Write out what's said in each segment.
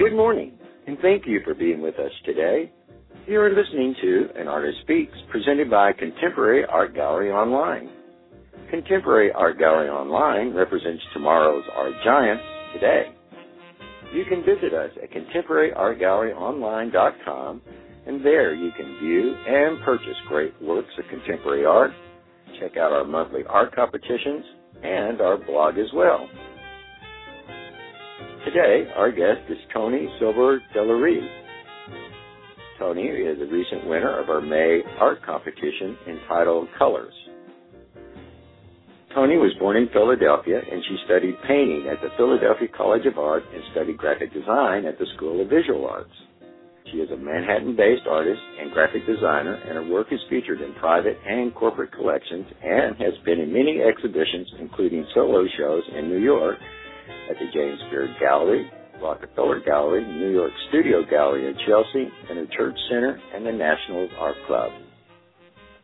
Good morning, and thank you for being with us today. You are listening to An Artist Speaks, presented by Contemporary Art Gallery Online. Contemporary Art Gallery Online represents tomorrow's art giants today. You can visit us at contemporaryartgalleryonline.com, and there you can view and purchase great works of contemporary art, check out our monthly art competitions, and our blog as well. Today, our guest is Tony Silver Delarie. Toni is a recent winner of our May art competition entitled Colors. Toni was born in Philadelphia and she studied painting at the Philadelphia College of Art and studied graphic design at the School of Visual Arts. She is a Manhattan based artist and graphic designer, and her work is featured in private and corporate collections and has been in many exhibitions, including solo shows in New York at the James Beard Gallery, Rockefeller Gallery, New York Studio Gallery in Chelsea, and the Church Center and the National Art Club.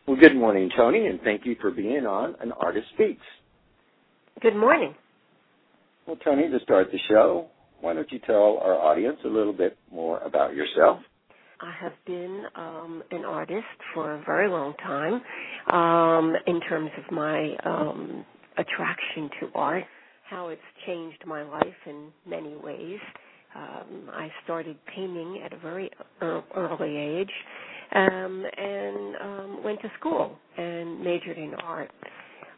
Well, good morning, Toni, and thank you for being on An Artist Speaks. Good morning. Well, Toni, to start the show, why don't you tell our audience a little bit more about yourself? I have been um, an artist for a very long time um, in terms of my um, attraction to art, how it's changed my life in many ways. Um, I started painting at a very early age um, and um, went to school and majored in art.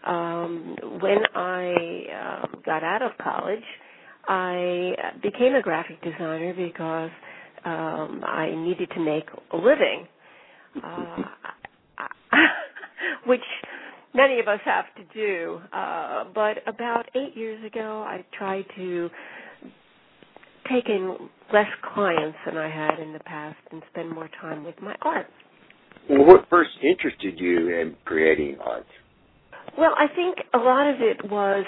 Um, when I um, got out of college, I became a graphic designer because um, I needed to make a living, uh, which many of us have to do. Uh, but about eight years ago, I tried to take in less clients than I had in the past and spend more time with my art. Well, What first interested you in creating art? Well, I think a lot of it was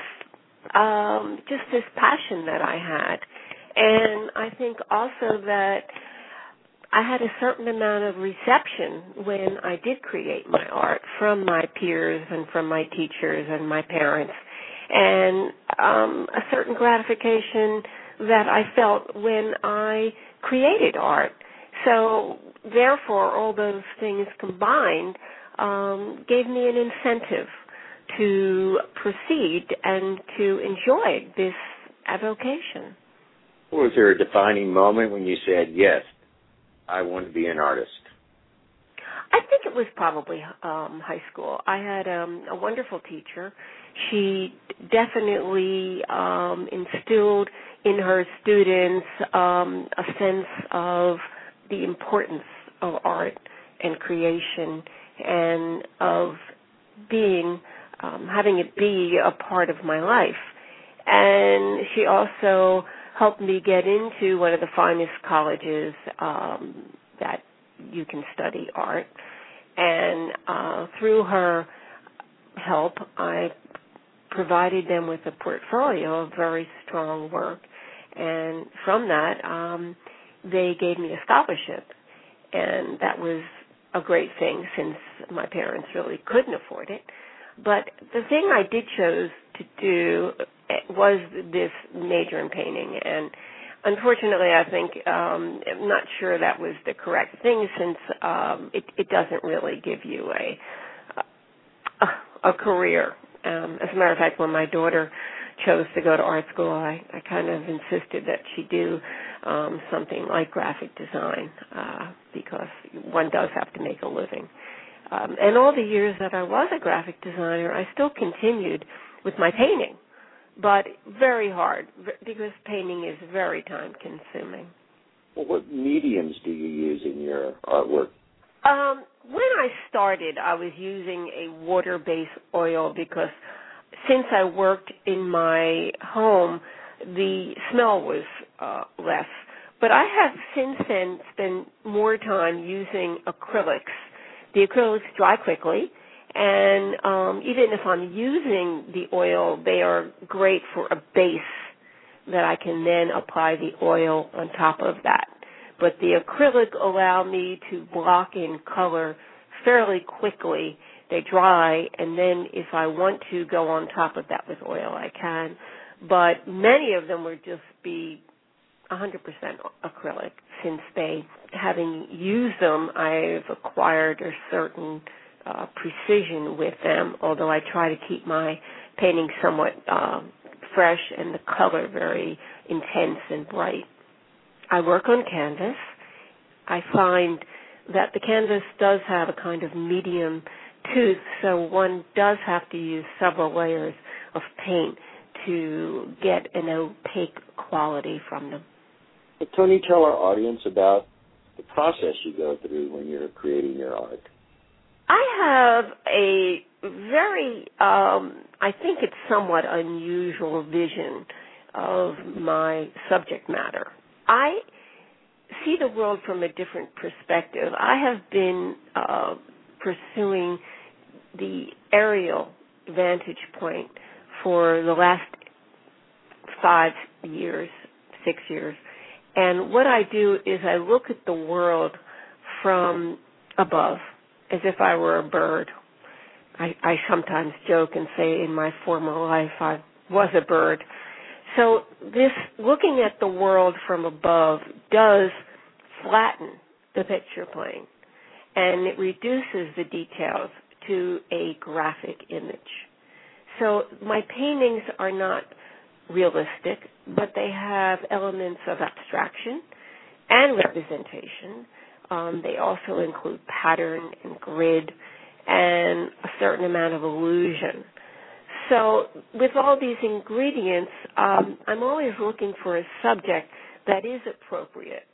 um, just this passion that I had. And I think also that I had a certain amount of reception when I did create my art from my peers and from my teachers and my parents, and um, a certain gratification that I felt when I created art. So, therefore, all those things combined um, gave me an incentive to proceed and to enjoy this avocation. Was there a defining moment when you said, yes, I want to be an artist? I think it was probably um, high school. I had um, a wonderful teacher. She definitely um, instilled in her students um, a sense of the importance of art and creation and of being um, having it be a part of my life. And she also helped me get into one of the finest colleges um, that you can study art. And uh, through her help, I provided them with a portfolio of very strong work. And from that, um, they gave me a scholarship. And that was a great thing since my parents really couldn't afford it. But the thing I did chose to do was this major in painting, and unfortunately, I think um, I'm not sure that was the correct thing since um, it, it doesn't really give you a a, career. Um, as a matter of fact, when my daughter chose to go to art school, I, I kind of insisted that she do um, something like graphic design uh, because one does have to make a living. Um, and all the years that I was a graphic designer, I still continued with my painting, but very hard because painting is very time consuming. Well, what mediums do you use in your artwork? Um, when I started, I was using a water based oil because since I worked in my home, the smell was uh, less. But I have since then spent more time using acrylics. The acrylics dry quickly, and um, even if I'm using the oil, they are great for a base that I can then apply the oil on top of that. But the acrylic allow me to block in color fairly quickly. They dry, and then if I want to go on top of that with oil, I can. But many of them would just be 100% acrylic. Since they, having used them, I've acquired a certain uh, precision with them. Although I try to keep my painting somewhat uh, fresh and the color very intense and bright. I work on canvas. I find that the canvas does have a kind of medium tooth, so one does have to use several layers of paint to get an opaque quality from them. But Toni, tell our audience about the process you go through when you're creating your art. I have a very, um, I think it's somewhat unusual vision of my subject matter. I see the world from a different perspective. I have been uh, pursuing the aerial vantage point for the last five years, six years. And what I do is I look at the world from above as if I were a bird. I, I sometimes joke and say in my former life I was a bird. So this looking at the world from above does flatten the picture plane and it reduces the details to a graphic image. So my paintings are not realistic, but they have elements of abstraction and representation. Um, they also include pattern and grid and a certain amount of illusion. So, with all these ingredients, um, I'm always looking for a subject that is appropriate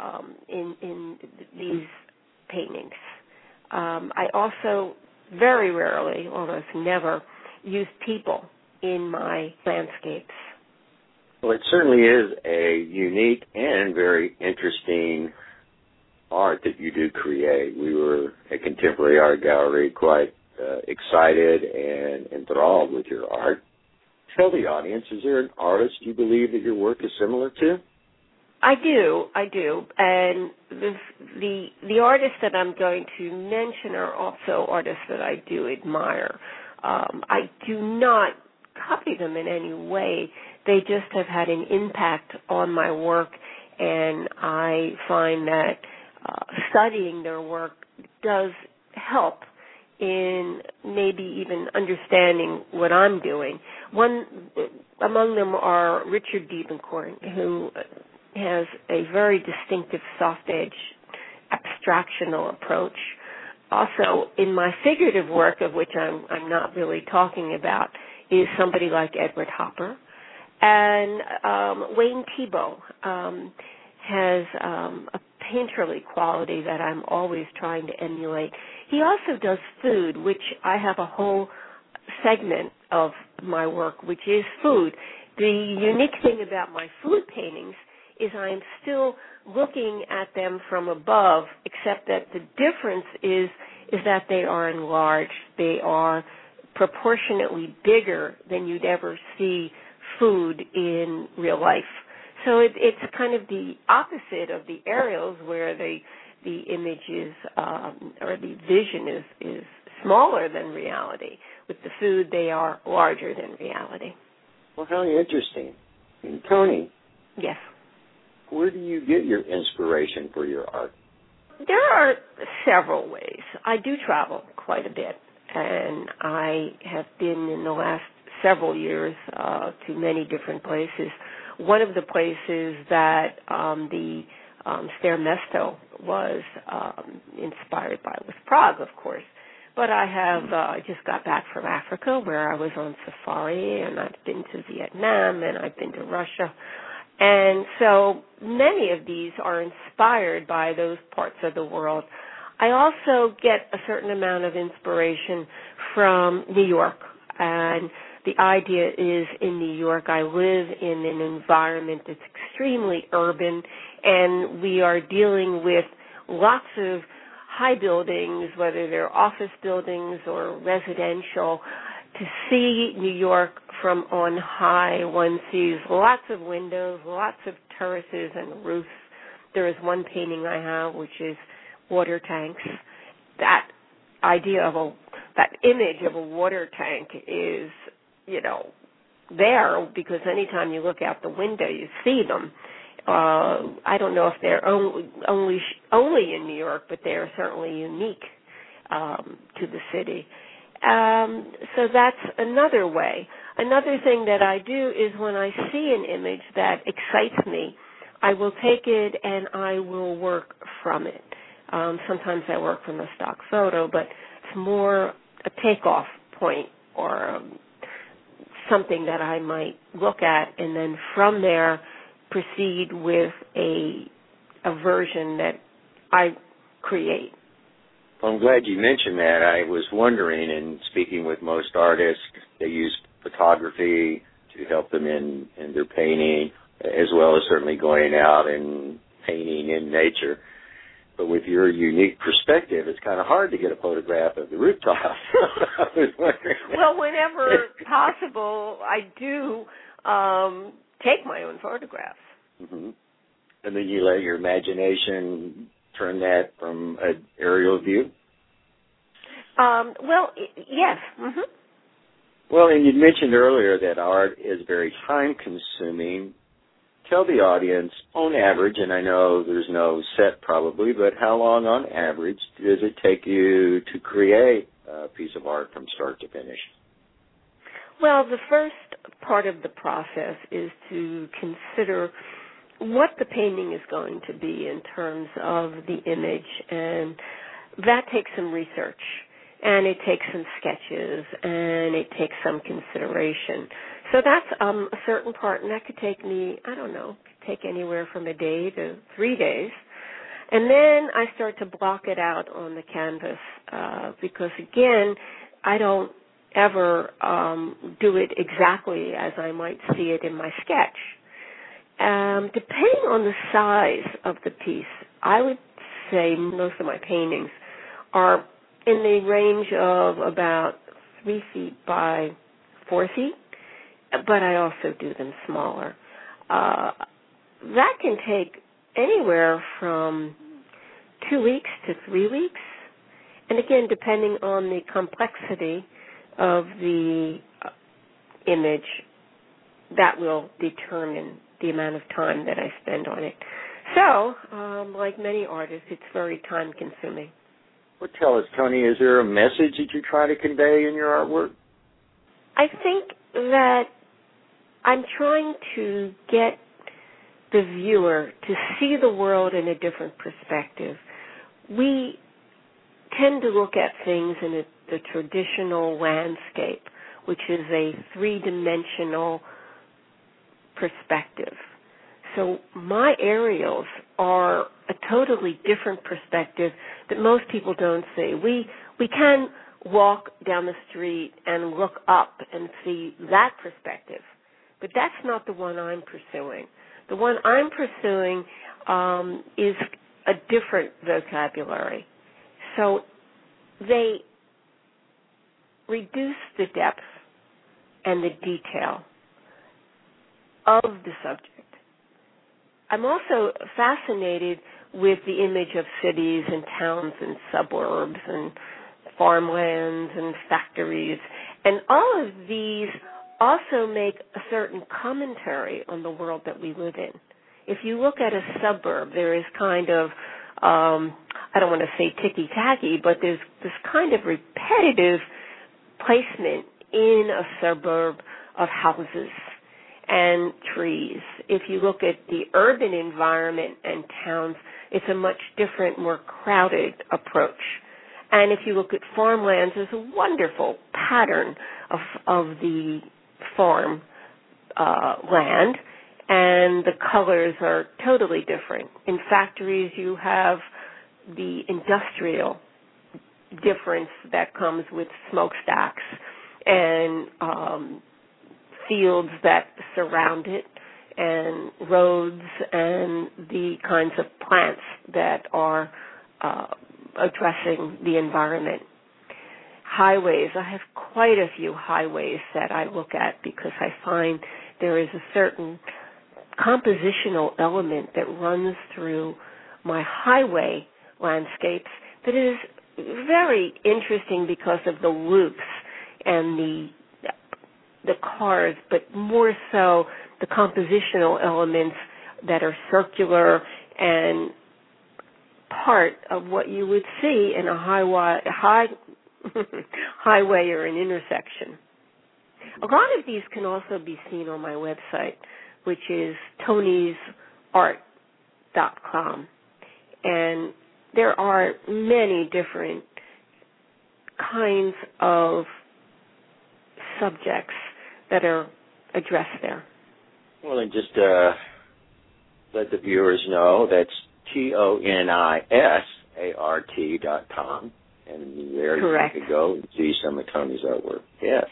um, in in these paintings. Um, I also very rarely, almost never, use people in my landscapes. Well, it certainly is a unique and very interesting art that you do create. We were at Contemporary Art Gallery quite uh, excited and enthralled with your art. Tell the audience, is there an artist you believe that your work is similar to? I do, I do, and the the the artists that I'm going to mention are also artists that I do admire. Um, I do not copy them in any way. They just have had an impact on my work, and I find that uh, studying their work does help in maybe even understanding what I'm doing. One among them are Richard Diebenkorn, who has a very distinctive soft edge abstractional approach. Also, in my figurative work, of which I'm, I'm not really talking about, is somebody like Edward Hopper. And um, Wayne Thiebaud um, has um, a painterly quality that I'm always trying to emulate. He also does food, which I have a whole segment of my work, which is food. The unique thing about my food paintings is I'm still looking at them from above, except that the difference is is that they are enlarged. They are proportionately bigger than you'd ever see food in real life. So it, it's kind of the opposite of the aerials, where the the image is um, or the vision is is smaller than reality. With the food, they are larger than reality. Well, how interesting. And Toni. Yes. Where do you get your inspiration for your art? There are several ways. I do travel quite a bit, and I have been in the last several years uh, to many different places. One of the places that um, the um, Mesto was um, inspired by was Prague, of course. But I have uh, just got back from Africa where I was on safari, and I've been to Vietnam, and I've been to Russia. And so many of these are inspired by those parts of the world. I also get a certain amount of inspiration from New York and the idea is in New York, I live in an environment that's extremely urban, and we are dealing with lots of high buildings, whether they're office buildings or residential. To see New York from on high, one sees lots of windows, lots of terraces and roofs. There is one painting I have which is water tanks. That idea of a that image of a water tank is, you know, there because anytime you look out the window, you see them. Uh, I don't know if they're only only only in New York, but they are certainly unique um, to the city. Um, so that's another way. Another thing that I do is when I see an image that excites me, I will take it and I will work from it. Um, sometimes I work from a stock photo, but it's more a takeoff point or um, something that I might look at, and then from there proceed with a a version that I create. Well, I'm glad you mentioned that. I was wondering, in speaking with most artists, they use photography to help them in in their painting, as well as certainly going out and painting in nature. But with your unique perspective, it's kind of hard to get a photograph of the rooftop. well, whenever possible, I do um, take my own photographs. Mm-hmm. And then you let your imagination turn that from an aerial view. Um, well, yes. Mm-hmm. Well, and you mentioned earlier that art is very time consuming tell the audience, on average, and I know there's no set probably, but how long on average does it take you to create a piece of art from start to finish? Well, the first part of the process is to consider what the painting is going to be in terms of the image, and that takes some research, and it takes some sketches, and it takes some consideration. So that's um, a certain part, and that could take me, I don't know, take anywhere from a day to three days. And then I start to block it out on the canvas uh, because, again, I don't ever um, do it exactly as I might see it in my sketch. Um, depending on the size of the piece, I would say most of my paintings are in the range of about three feet by four feet but I also do them smaller. Uh, that can take anywhere from two weeks to three weeks. And again, depending on the complexity of the uh, image, that will determine the amount of time that I spend on it. So, um, like many artists, it's very time consuming. Well, tell us, Toni, is there a message that you try to convey in your artwork? I think that I'm trying to get the viewer to see the world in a different perspective. We tend to look at things in a, the traditional landscape, which is a three dimensional perspective. So my aerials are a totally different perspective that most people don't see. We we can walk down the street and look up and see that perspective but that's not the one I'm pursuing. The one I'm pursuing um, is a different vocabulary. So they reduce the depth and the detail of the subject. I'm also fascinated with the image of cities and towns and suburbs and farmlands and factories. And all of these also make a certain commentary on the world that we live in. If you look at a suburb, there is kind of um I don't want to say ticky tacky, but there's this kind of repetitive placement in a suburb of houses and trees. If you look at the urban environment and towns, it's a much different, more crowded approach. And if you look at farmlands, there's a wonderful pattern of of the farm uh, land, and the colors are totally different. In factories, you have the industrial difference that comes with smokestacks and um, fields that surround it and roads and the kinds of plants that are uh, addressing the environment. Highways, I have quite a few highways that I look at because I find there is a certain compositional element that runs through my highway landscapes that is very interesting because of the loops and the the cars, but more so the compositional elements that are circular and part of what you would see in a highway high highway or an intersection. A lot of these can also be seen on my website, which is tonisart.com. And there are many different kinds of subjects that are addressed there. Well, and just uh, let the viewers know that's T O N I S A R T dot com, and there Correct. you can go and see some of Toni's artwork. Yes.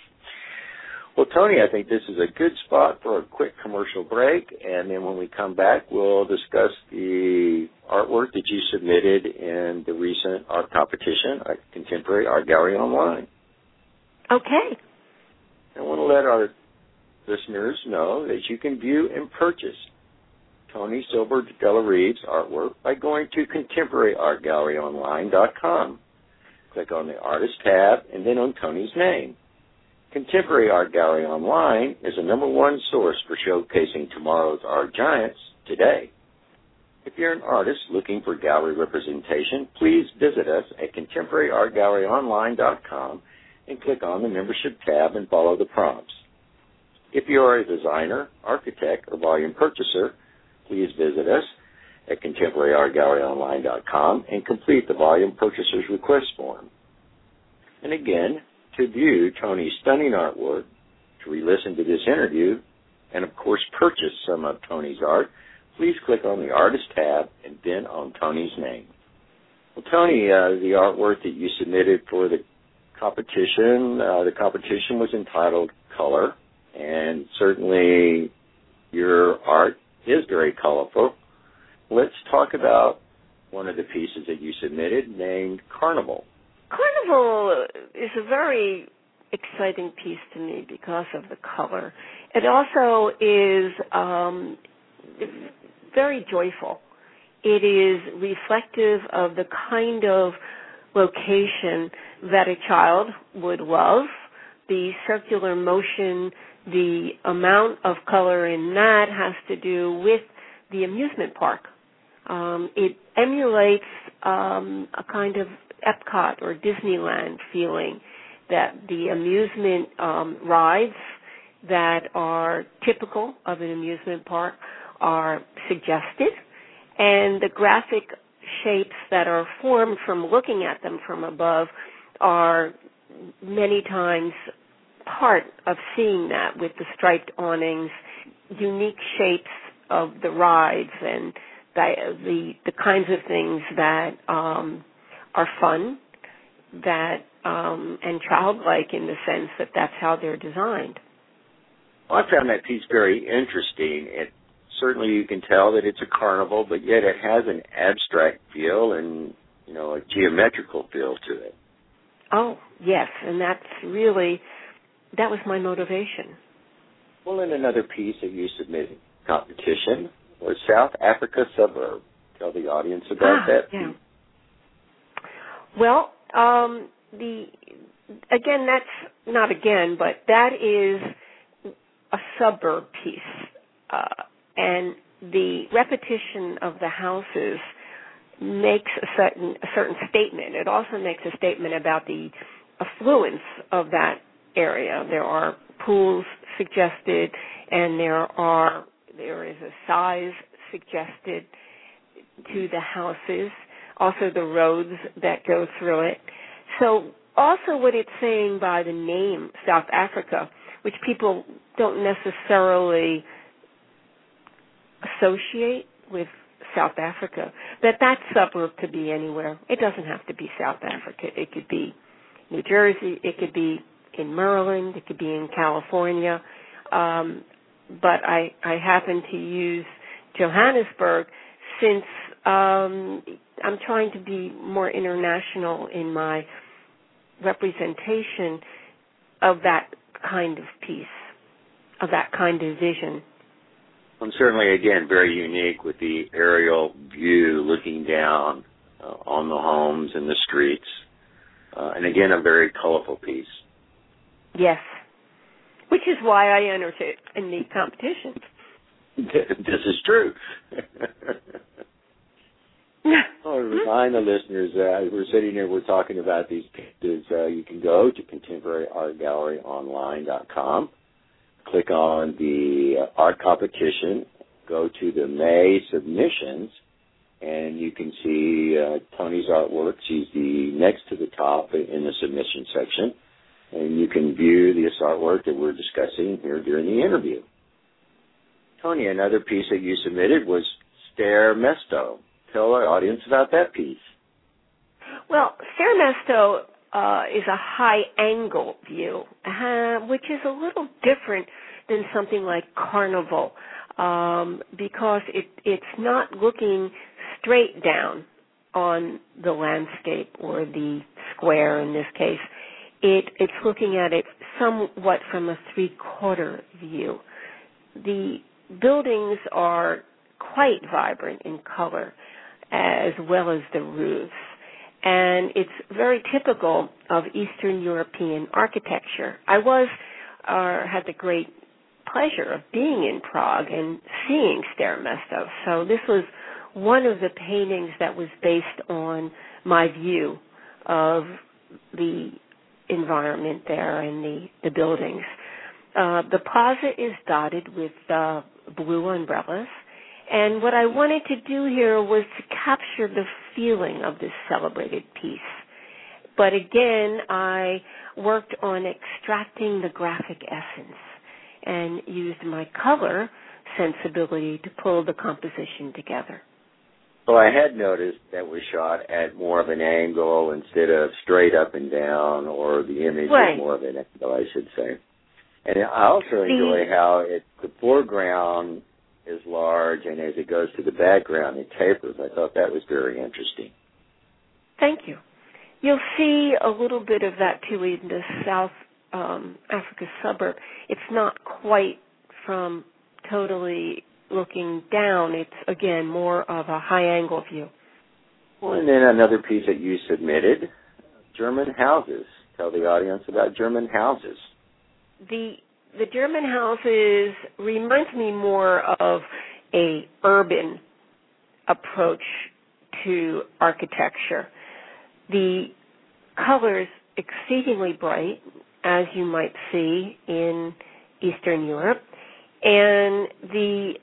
Well, Toni, I think this is a good spot for a quick commercial break, and then when we come back, we'll discuss the artwork that you submitted in the recent art competition at Contemporary Art Gallery Online. Okay. I want to let our listeners know that you can view and purchase Tony Silver Della Reeves artwork by going to contemporaryartgalleryonline.com. Click on the Artist tab and then on Toni's name. Contemporary Art Gallery Online is the number one source for showcasing tomorrow's art giants today. If you're an artist looking for gallery representation, please visit us at contemporaryartgalleryonline.com and click on the membership tab and follow the prompts. If you are a designer, architect, or volume purchaser, please visit us at contemporaryartgalleryonline.com and complete the volume purchaser's request form. And again, to view Toni's stunning artwork, to re-listen to this interview, and of course purchase some of Toni's art, please click on the Artist tab and then on Toni's name. Well, Toni, uh, the artwork that you submitted for the competition, uh, the competition was entitled Color, and certainly your art is very colorful. Let's talk about one of the pieces that you submitted named Carnival. Carnival is a very exciting piece to me because of the color. It also is um, very joyful. It is reflective of the kind of location that a child would love. The circular motion, the amount of color in that has to do with the amusement park. Um, it emulates um, a kind of Epcot or Disneyland feeling that the amusement um, rides that are typical of an amusement park are suggested, and the graphic shapes that are formed from looking at them from above are many times part of seeing that with the striped awnings, unique shapes of the rides, and the the, the kinds of things that um, are fun, that um, and childlike in the sense that that's how they're designed. Well, I found that piece very interesting. It certainly you can tell that it's a carnival, but yet it has an abstract feel and you know a geometrical feel to it. Oh yes, and that's really that was my motivation. Well, in another piece that you submitted competition was South Africa suburb. Tell the audience about ah, that. Yeah. Well, um, the again, that's not again, but that is a suburb piece, uh, and the repetition of the houses makes a certain a certain statement. It also makes a statement about the affluence of that area. There are pools suggested, and there are there is a size suggested to the houses also the roads that go through it. So also what it's saying by the name South Africa, which people don't necessarily associate with South Africa, that that suburb could be anywhere. It doesn't have to be South Africa. It could be New Jersey. It could be in Maryland. It could be in California. um, but I I happen to use Johannesburg since um, I'm trying to be more international in my representation of that kind of piece, of that kind of vision. And certainly, again, very unique with the aerial view looking down uh, on the homes and the streets. Uh, and again, a very colorful piece. Yes. Which is why I entered it in the competition. this is true. I'll remind the listeners uh, we're sitting here, we're talking about these pieces. Uh, you can go to contemporaryartgalleryonline.com, click on the uh, art competition, go to the May submissions, and you can see uh, Toni's artwork. She's the next to the top in the submission section, and you can view this artwork that we're discussing here during the interview. Toni, another piece that you submitted was Staré Město. Tell our audience about that piece. Well, Staré Město uh, is a high angle view, uh, which is a little different than something like Carnival um, because it, it's not looking straight down on the landscape or the square in this case. It, it's looking at it somewhat from a three quarter view. The buildings are quite vibrant in color as well as the roofs. And it's very typical of Eastern European architecture. I was, uh, had the great pleasure of being in Prague and seeing Staré Město. So this was one of the paintings that was based on my view of the environment there and the, the buildings. Uh, the plaza is dotted with uh, blue umbrellas. And what I wanted to do here was to capture the feeling of this celebrated piece. But again, I worked on extracting the graphic essence and used my color sensibility to pull the composition together. Well, I had noticed that was shot at more of an angle instead of straight up and down, or the image right. was more of an angle, I should say. And I also enjoy how it the foreground is large, and as it goes to the background, it tapers. I thought that was very interesting. Thank you. You'll see a little bit of that too in the South um, Africa suburb. It's not quite from totally looking down. It's again more of a high angle view. Well, and then another piece that you submitted, German houses. Tell the audience about German houses. The the German houses reminds me more of a urban approach to architecture. The colors exceedingly bright, as you might see in Eastern Europe, and the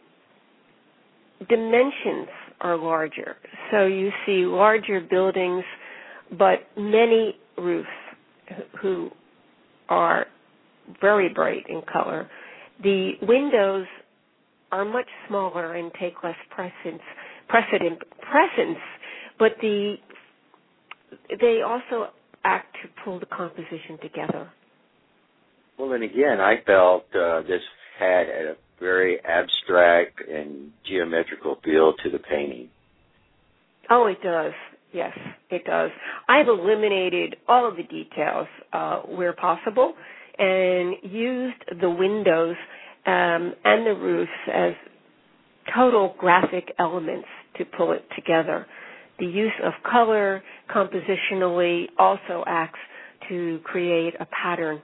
dimensions are larger. So you see larger buildings, but many roofs who are very bright in color. The windows are much smaller and take less presence, precedent, presence, but the they also act to pull the composition together. Well, and again, I felt uh, this had a very abstract and geometrical feel to the painting. Oh, it does. Yes, it does. I've eliminated all of the details uh, where possible and used the windows um, and the roofs as total graphic elements to pull it together. The use of color compositionally also acts to create a pattern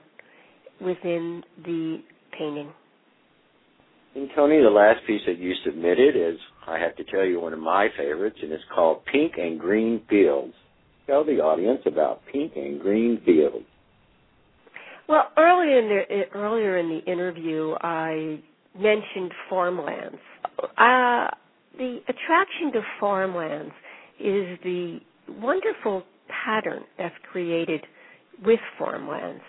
within the painting. And Toni, the last piece that you submitted is, I have to tell you, one of my favorites, and it's called Pink and Green Fields. Tell the audience about Pink and Green Fields. Well, earlier in the earlier in the interview, I mentioned farmlands. Uh, the attraction to farmlands is the wonderful pattern that's created with farmlands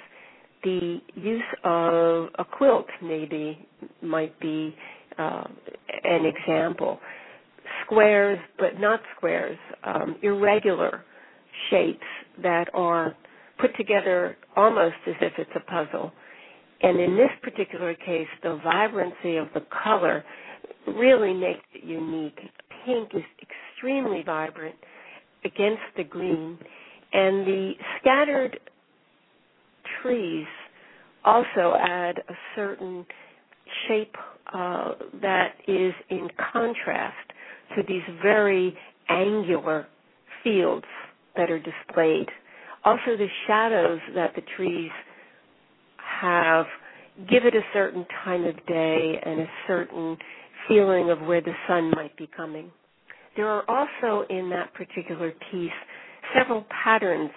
the use of a quilt maybe might be uh, an example. Squares, but not squares, um, irregular shapes that are put together almost as if it's a puzzle. And in this particular case, the vibrancy of the color really makes it unique. Pink is extremely vibrant against the green, and the scattered trees also add a certain shape uh, that is in contrast to these very angular fields that are displayed. Also, the shadows that the trees have give it a certain time of day and a certain feeling of where the sun might be coming. There are also in that particular piece several patterns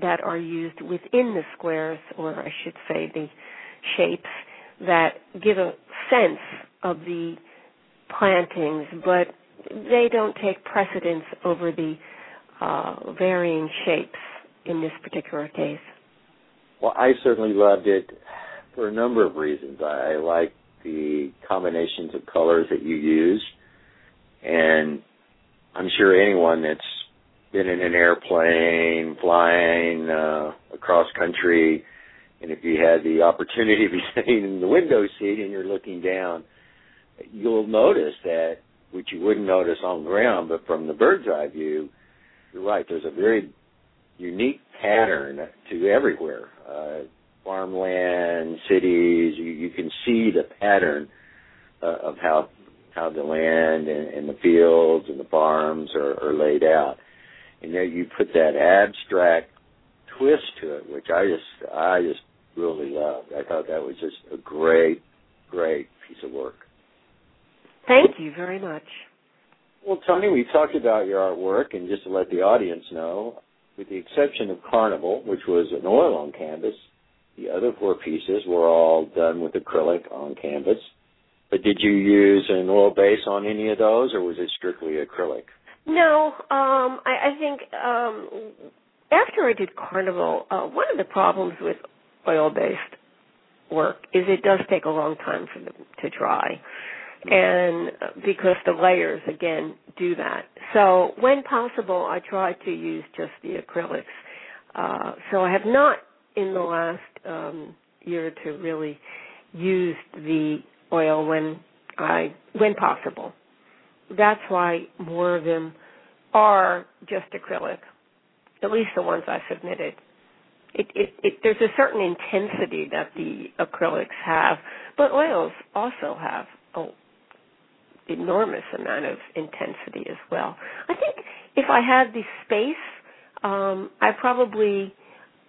that are used within the squares, or I should say the shapes, that give a sense of the plantings, but they don't take precedence over the uh, varying shapes in this particular case. Well, I certainly loved it for a number of reasons. I, I like the combinations of colors that you use, and I'm sure anyone that's been in an airplane, flying uh, across country, and if you had the opportunity to be sitting in the window seat and you're looking down, you'll notice that, which you wouldn't notice on the ground, but from the bird's eye view, you're right. There's a very unique pattern to everywhere. Uh, farmland, cities, you, you can see the pattern uh, of how how the land and, and the fields and the farms are, are laid out. And then you put that abstract twist to it, which I just I just really loved. I thought that was just a great, great piece of work. Thank you very much. Well, Toni, we talked about your artwork, and just to let the audience know, with the exception of Carnival, which was an oil on canvas, the other four pieces were all done with acrylic on canvas. But did you use an oil base on any of those, or was it strictly acrylic? No, um, I, I think um, after I did Carnival, uh, one of the problems with oil-based work is it does take a long time for them to dry and because the layers again do that. So when possible, I try to use just the acrylics. Uh, so I have not in the last um, year or two really used the oil when I when possible. That's why more of them are just acrylic, at least the ones I submitted. It, it, it, there's a certain intensity that the acrylics have, but oils also have an enormous amount of intensity as well. I think if I had the space, um, I probably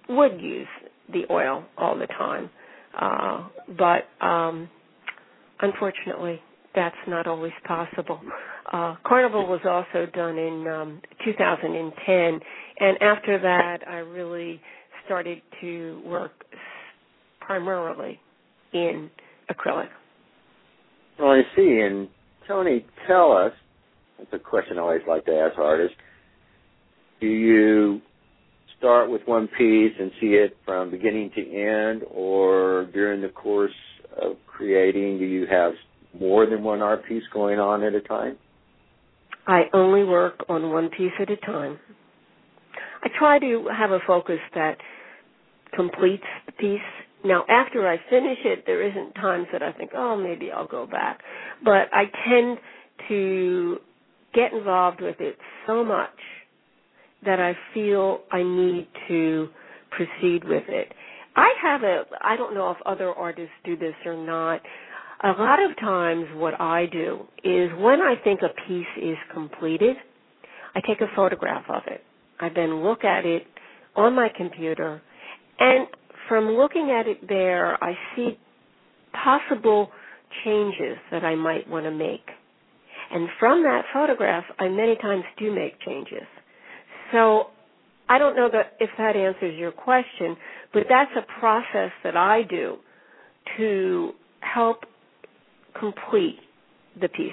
would use the oil all the time. Uh, but um, unfortunately, that's not always possible. Uh, Carnival was also done in um, 2010, and after that, I really started to work primarily in acrylic. Well, I see, and Toni, tell us. That's a question I always like to ask artists. Do you start with one piece and see it from beginning to end, or during the course of creating, do you have more than one art piece going on at a time? I only work on one piece at a time. I try to have a focus that completes the piece now, after I finish it, there isn't times that I think, oh, maybe I'll go back. But I tend to get involved with it so much that I feel I need to proceed with it. I have a, I don't know if other artists do this or not. A lot of times what I do is when I think a piece is completed, I take a photograph of it. I then look at it on my computer and from looking at it there, I see possible changes that I might want to make. And from that photograph, I many times do make changes. So I don't know that if that answers your question, but that's a process that I do to help complete the piece.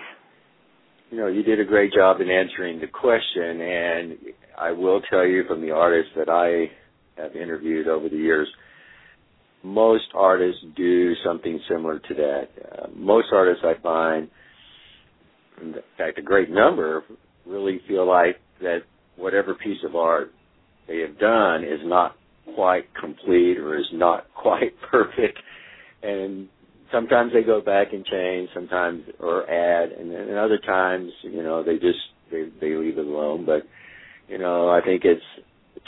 You know, you did a great job in answering the question, and I will tell you from the artists that I have interviewed over the years, most artists do something similar to that. Uh, most artists I find, in fact, a great number, really feel like that whatever piece of art they have done is not quite complete or is not quite perfect. and sometimes they go back and change, sometimes or add, and then other times, you know, they just they they leave it alone. But you know, I think it's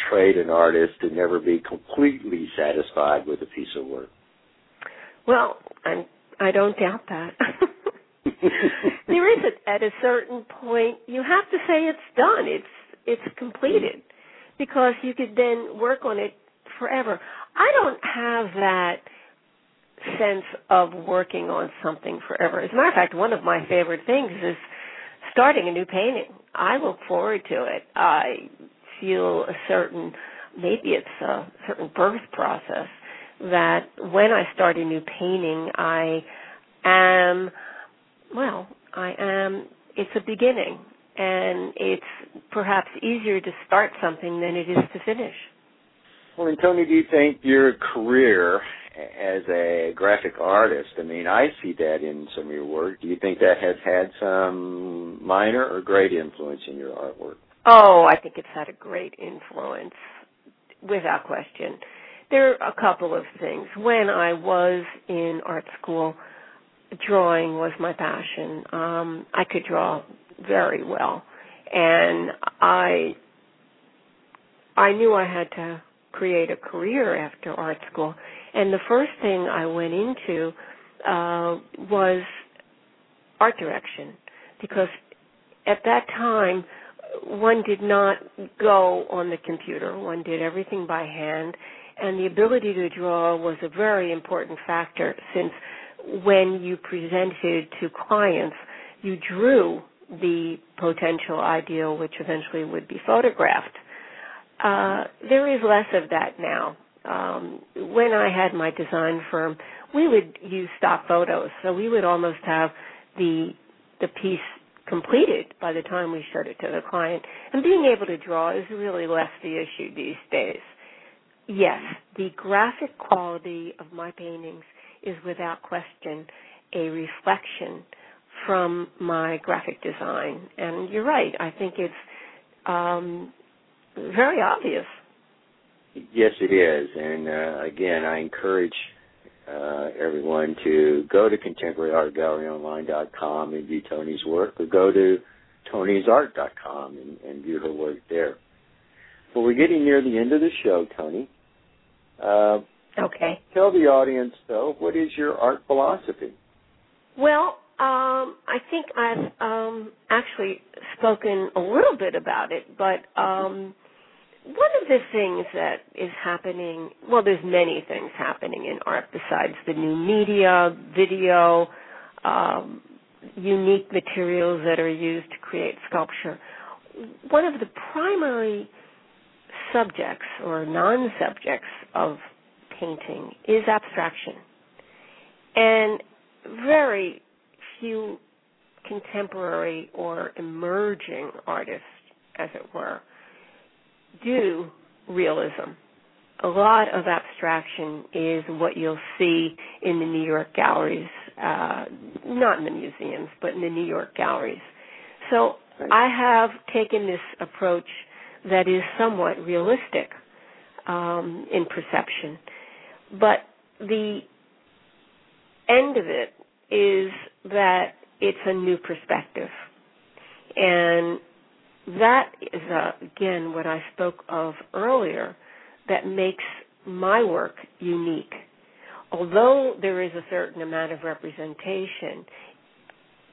trade an artist to never be completely satisfied with a piece of work. Well, I'm I don't doubt that. there is a, at a certain point you have to say it's done. It's it's completed mm-hmm. because you could then work on it forever. I don't have that sense of working on something forever. As a matter of fact, one of my favorite things is starting a new painting. I look forward to it. I feel a certain maybe it's a certain birth process that when I start a new painting I am well, I am it's a beginning and it's perhaps easier to start something than it is to finish. Well, and Toni, do you think your career as a graphic artist, I mean, I see that in some of your work. Do you think that has had some minor or great influence in your artwork? Oh, I think it's had a great influence, without question. There are a couple of things. When I was in art school, drawing was my passion. Um, I could draw very well, and I I knew I had to create a career after art school. And the first thing I went into uh, was art direction because at that time one did not go on the computer. One did everything by hand, and the ability to draw was a very important factor since when you presented to clients, you drew the potential ideal, which eventually would be photographed. Uh, there is less of that now. Um, when I had my design firm, we would use stock photos, so we would almost have the the piece completed by the time we showed it to the client. And being able to draw is really less the issue these days. Yes, the graphic quality of my paintings is without question a reflection from my graphic design. And you're right, I think it's um, very obvious. Yes, it is. And uh, again, I encourage uh, everyone to go to contemporaryartgalleryonline.com and view Toni's work, or go to tonisart.com and, and view her work there. Well, we're getting near the end of the show, Toni. Uh, okay. Tell the audience, though, what is your art philosophy? Well, um, I think I've um, actually spoken a little bit about it, but um, one of the things that is happening, well, there's many things happening in art besides the new media, video, um, unique materials that are used to create sculpture. One of the primary subjects or non subjects of painting is abstraction. And very few contemporary or emerging artists, as it were, do realism. A lot of abstraction is what you'll see in the New York galleries, uh, not in the museums, but in the New York galleries. So I have taken this approach that is somewhat realistic um, in perception, but the end of it is that it's a new perspective. And that is uh, again what I spoke of earlier that makes my work unique. Although there is a certain amount of representation,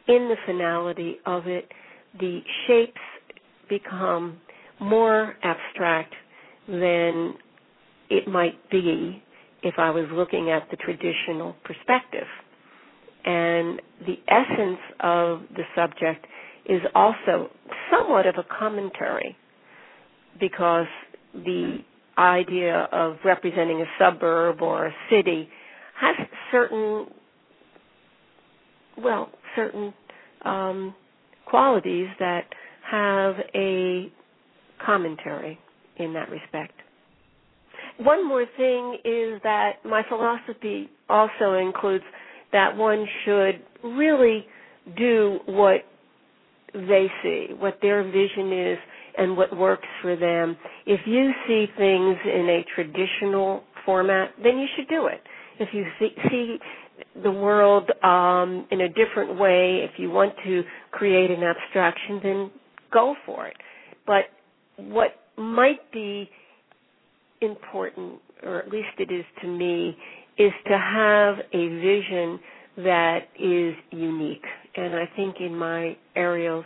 in the finality of it, the shapes become more abstract than it might be if I was looking at the traditional perspective. And the essence of the subject is also somewhat of a commentary because the idea of representing a suburb or a city has certain well certain um, qualities that have a commentary in that respect. One more thing is that my philosophy also includes that one should really do what they see, what their vision is, and what works for them. If you see things in a traditional format, then you should do it. if you see, the world um, in a different way, if you want to create an abstraction, then go for it. But what might be important, or at least it is to me, is to have a vision that is unique. And I think in my aerials,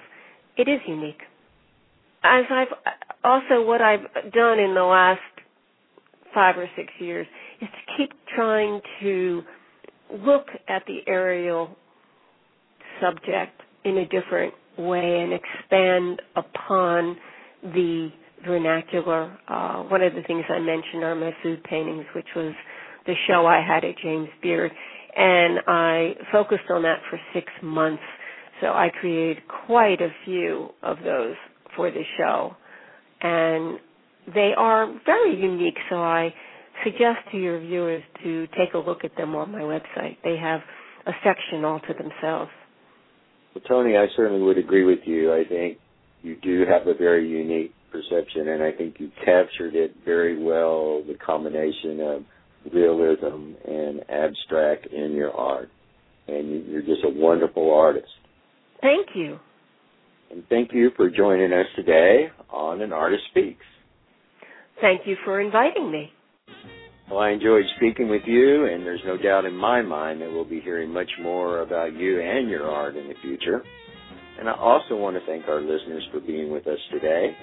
it is unique. As I've also what I've done in the last five or six years is to keep trying to look at the aerial subject in a different way and expand upon the vernacular. Uh, one of the things I mentioned are my food paintings, which was the show I had at James Beard. And I focused on that for six months. So I created quite a few of those for the show. And they are very unique, so I suggest to your viewers to take a look at them on my website. They have a section all to themselves. Well, Toni, I certainly would agree with you. I think you do have a very unique perception, and I think you captured it very well the combination of realism and abstract in your art. And you're just a wonderful artist. Thank you. And thank you for joining us today on An Artist Speaks. Thank you for inviting me. Well, I enjoyed speaking with you, and there's no doubt in my mind that we'll be hearing much more about you and your art in the future. And I also want to thank our listeners for being with us today.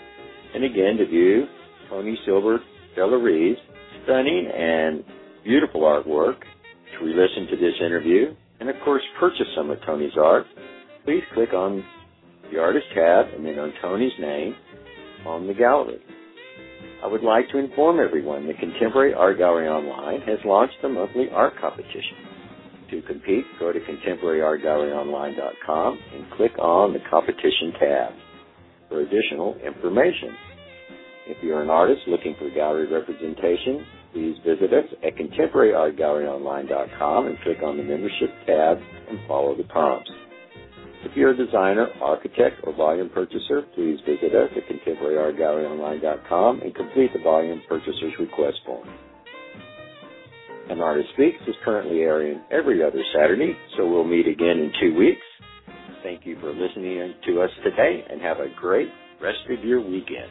And again, to view Tony Silver Delaree's stunning and beautiful artwork, to re-listen to this interview, and of course purchase some of Toni's art, please click on the Artist tab and then on Toni's name on the gallery. I would like to inform everyone the Contemporary Art Gallery Online has launched a monthly art competition. To compete, go to contemporaryartgalleryonline.com and click on the competition tab for additional information. If you're an artist looking for gallery representation, please visit us at contemporaryartgalleryonline.com and click on the membership tab and follow the prompts. If you're a designer, architect, or volume purchaser, please visit us at contemporaryartgalleryonline.com and complete the volume purchaser's request form. An Artist Speaks is currently airing every other Saturday, so we'll meet again in two weeks. Thank you for listening to us today and have a great rest of your weekend.